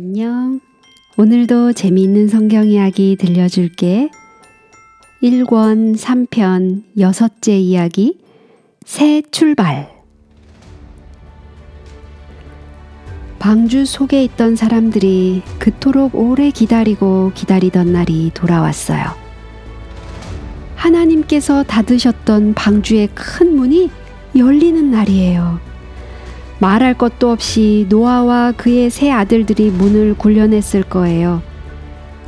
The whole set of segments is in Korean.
안녕. 오늘도 재미있는 성경 이야기 들려줄게. 1권 3편 여섯째 이야기 새 출발. 방주 속에 있던 사람들이 그토록 오래 기다리고 기다리던 날이 돌아왔어요. 하나님께서 닫으셨던 방주의 큰 문이 열리는 날이에요. 말할 것도 없이 노아와 그의 세 아들들이 문을 굴려냈을 거예요.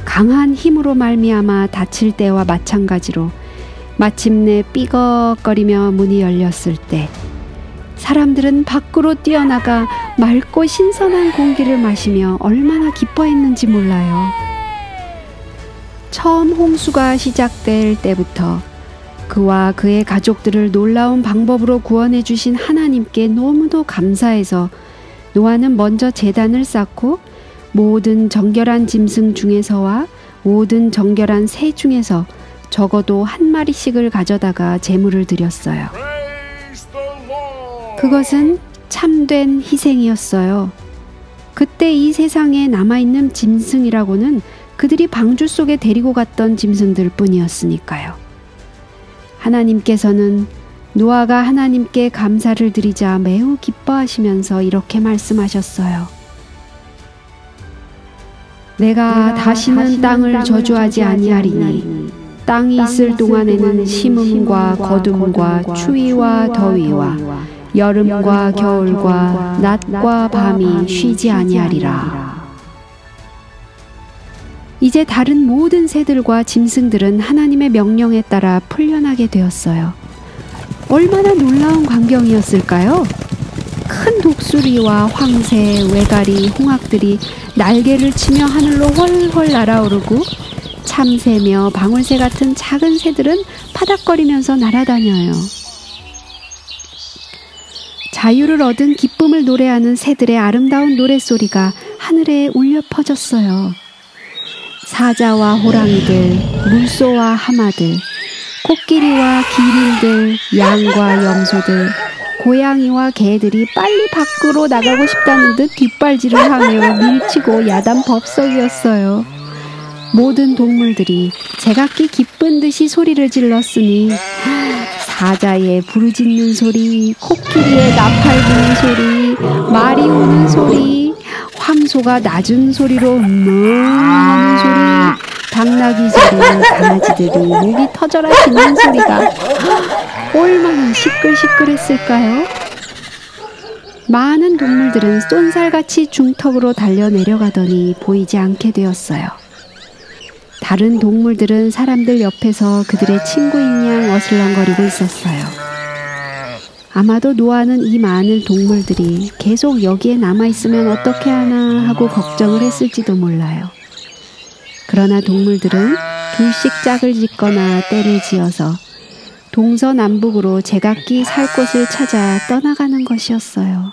강한 힘으로 말미암아 닫힐 때와 마찬가지로 마침내 삐걱거리며 문이 열렸을 때 사람들은 밖으로 뛰어나가 맑고 신선한 공기를 마시며 얼마나 기뻐했는지 몰라요. 처음 홍수가 시작될 때부터 그와 그의 가족들을 놀라운 방법으로 구원해 주신 하나님께 너무도 감사해서 노아는 먼저 재단을 쌓고 모든 정결한 짐승 중에서와 모든 정결한 새 중에서 적어도 한 마리씩을 가져다가 제물을 드렸어요. 그것은 참된 희생이었어요. 그때 이 세상에 남아있는 짐승이라고는 그들이 방주 속에 데리고 갔던 짐승들 뿐이었으니까요. 하나님께서는 노아가 하나님께 감사를 드리자 매우 기뻐하시면서 이렇게 말씀하셨어요. 내가, 다시는 땅을 저주하지 아니하리니 땅이 있을 동안에는 심음과 거둠과 추위와 더위와 여름과 겨울과 낮과 밤이 쉬지 아니하리라. 이제 다른 모든 새들과 짐승들은 하나님의 명령에 따라 풀려나게 되었어요. 얼마나 놀라운 광경이었을까요? 큰 독수리와 황새, 외가리, 홍학들이 날개를 치며 하늘로 훨훨 날아오르고 참새며 방울새 같은 작은 새들은 파닥거리면서 날아다녀요. 자유를 얻은 기쁨을 노래하는 새들의 아름다운 노랫소리가 하늘에 울려 퍼졌어요. 사자와 호랑이들, 물소와 하마들, 코끼리와 기린들, 양과 염소들, 고양이와 개들이 빨리 밖으로 나가고 싶다는 듯 뒷발질을 하며 밀치고 야단 법석이었어요. 모든 동물들이 제각기 기쁜 듯이 소리를 질렀으니 사자의 부르짖는 소리, 코끼리의 나팔 부는 소리, 말이 우는 소리, 황 소가 낮은 소리로 음 하는 소리, 당나귀 소리, 강아지들이 목이 터져라 짖는 소리가 얼마나 시끌시끌했을까요? 많은 동물들은 쏜살같이 중턱으로 달려 내려가더니 보이지 않게 되었어요. 다른 동물들은 사람들 옆에서 그들의 친구인 양 어슬렁거리고 있었어요. 아마도 노아는 이 많은 동물들이 계속 여기에 남아있으면 어떻게 하나 하고 걱정을 했을지도 몰라요. 그러나 동물들은 둘씩 짝을 짓거나 때를 지어서 동서남북으로 제각기 살 곳을 찾아 떠나가는 것이었어요.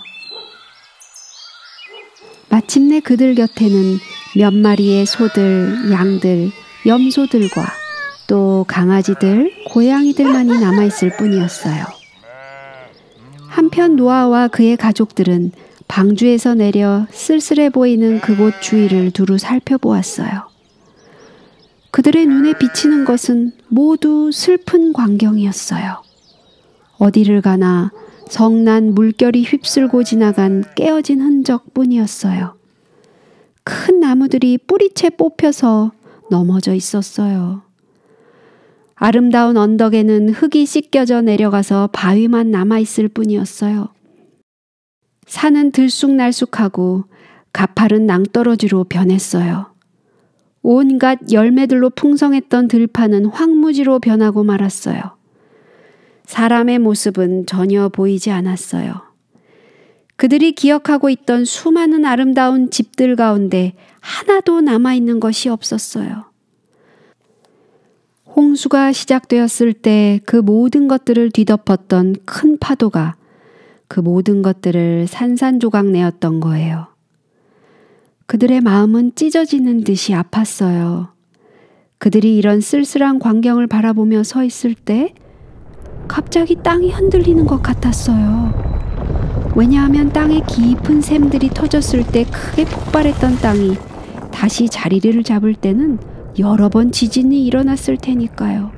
마침내 그들 곁에는 몇 마리의 소들, 양들, 염소들과 또 강아지들, 고양이들만이 남아있을 뿐이었어요. 한편 노아와 그의 가족들은 방주에서 내려 쓸쓸해 보이는 그곳 주위를 두루 살펴보았어요. 그들의 눈에 비치는 것은 모두 슬픈 광경이었어요. 어디를 가나 성난 물결이 휩쓸고 지나간 깨어진 흔적 뿐이었어요. 큰 나무들이 뿌리채 뽑혀서 넘어져 있었어요. 아름다운 언덕에는 흙이 씻겨져 내려가서 바위만 남아있을 뿐이었어요. 산은 들쑥날쑥하고 가파른 낭떠러지로 변했어요. 온갖 열매들로 풍성했던 들판은 황무지로 변하고 말았어요. 사람의 모습은 전혀 보이지 않았어요. 그들이 기억하고 있던 수많은 아름다운 집들 가운데 하나도 남아있는 것이 없었어요. 홍수가 시작되었을 때 그 모든 것들을 뒤덮었던 큰 파도가 그 모든 것들을 산산조각 내었던 거예요. 그들의 마음은 찢어지는 듯이 아팠어요. 그들이 이런 쓸쓸한 광경을 바라보며 서 있을 때 갑자기 땅이 흔들리는 것 같았어요. 왜냐하면 땅에 깊은 샘들이 터졌을 때 크게 폭발했던 땅이 다시 자리를 잡을 때는 여러 번 지진이 일어났을 테니까요.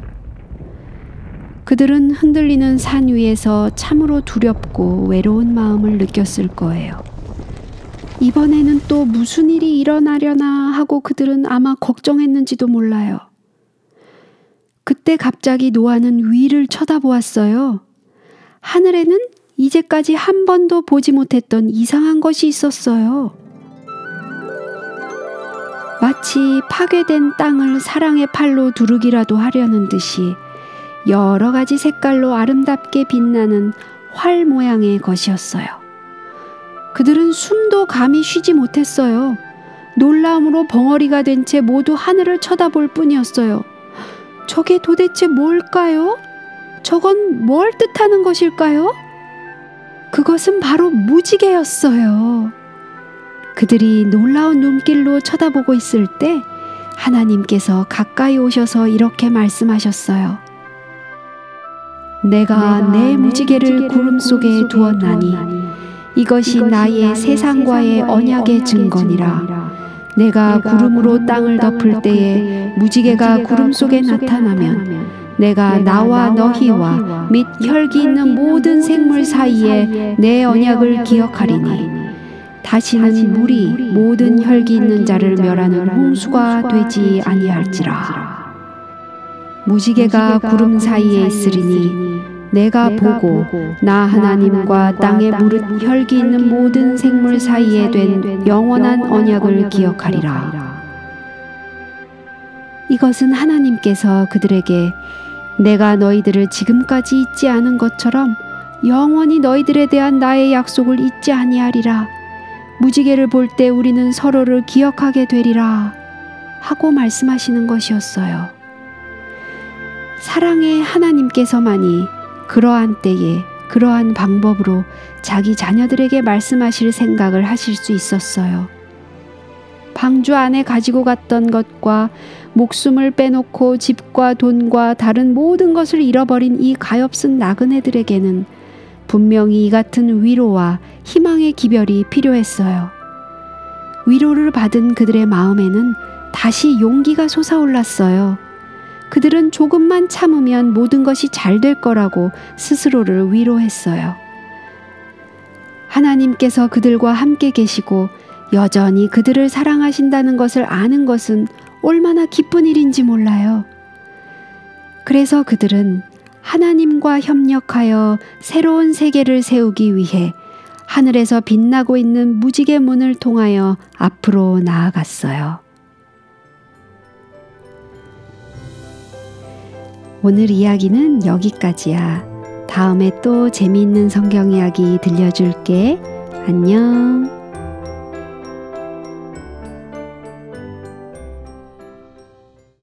그들은 흔들리는 산 위에서 참으로 두렵고 외로운 마음을 느꼈을 거예요. 이번에는 또 무슨 일이 일어나려나 하고 그들은 아마 걱정했는지도 몰라요. 그때 갑자기 노아는 위를 쳐다보았어요. 하늘에는 이제까지 한 번도 보지 못했던 이상한 것이 있었어요. 마치 파괴된 땅을 사랑의 팔로 두르기라도 하려는 듯이 여러 가지 색깔로 아름답게 빛나는 활 모양의 것이었어요. 그들은 숨도 감히 쉬지 못했어요. 놀라움으로 벙어리가 된 채 모두 하늘을 쳐다볼 뿐이었어요. 저게 도대체 뭘까요? 저건 뭘 뜻하는 것일까요? 그것은 바로 무지개였어요. 그들이 놀라운 눈길로 쳐다보고 있을 때 하나님께서 가까이 오셔서 이렇게 말씀하셨어요. 내가 내 무지개를 구름 속에 두었나니 이것이 나의 세상과의 언약의 증거니라. 내가 구름으로 땅을 덮을 때에 무지개가 구름 속에 나타나면 내가 나와 너희와 및 혈기 있는 모든 생물 사이에 내 언약을 기억하리니 다시는 물이 모든 혈기 있는 자를 멸하는 홍수가 되지 아니할지라. 무지개가 구름 사이에 있으리니 내가 보고 나 하나님과 땅에 무릇 혈기 있는 모든 생물 사이에 된 영원한 언약을 기억하리라. 이것은 하나님께서 그들에게 내가 너희들을 지금까지 잊지 않은 것처럼 영원히 너희들에 대한 나의 약속을 잊지 아니하리라. 무지개를 볼 때 우리는 서로를 기억하게 되리라. 하고 말씀하시는 것이었어요. 사랑의 하나님께서만이 그러한 때에 그러한 방법으로 자기 자녀들에게 말씀하실 생각을 하실 수 있었어요. 방주 안에 가지고 갔던 것과 목숨을 빼놓고 집과 돈과 다른 모든 것을 잃어버린 이 가엾은 나그네들에게는 분명히 이 같은 위로와 희망의 기별이 필요했어요. 위로를 받은 그들의 마음에는 다시 용기가 솟아올랐어요. 그들은 조금만 참으면 모든 것이 잘 될 거라고 스스로를 위로했어요. 하나님께서 그들과 함께 계시고 여전히 그들을 사랑하신다는 것을 아는 것은 얼마나 기쁜 일인지 몰라요. 그래서 그들은 하나님과 협력하여 새로운 세계를 세우기 위해 하늘에서 빛나고 있는 무지개 문을 통하여 앞으로 나아갔어요. 오늘 이야기는 여기까지야. 다음에 또 재미있는 성경 이야기 들려줄게. 안녕.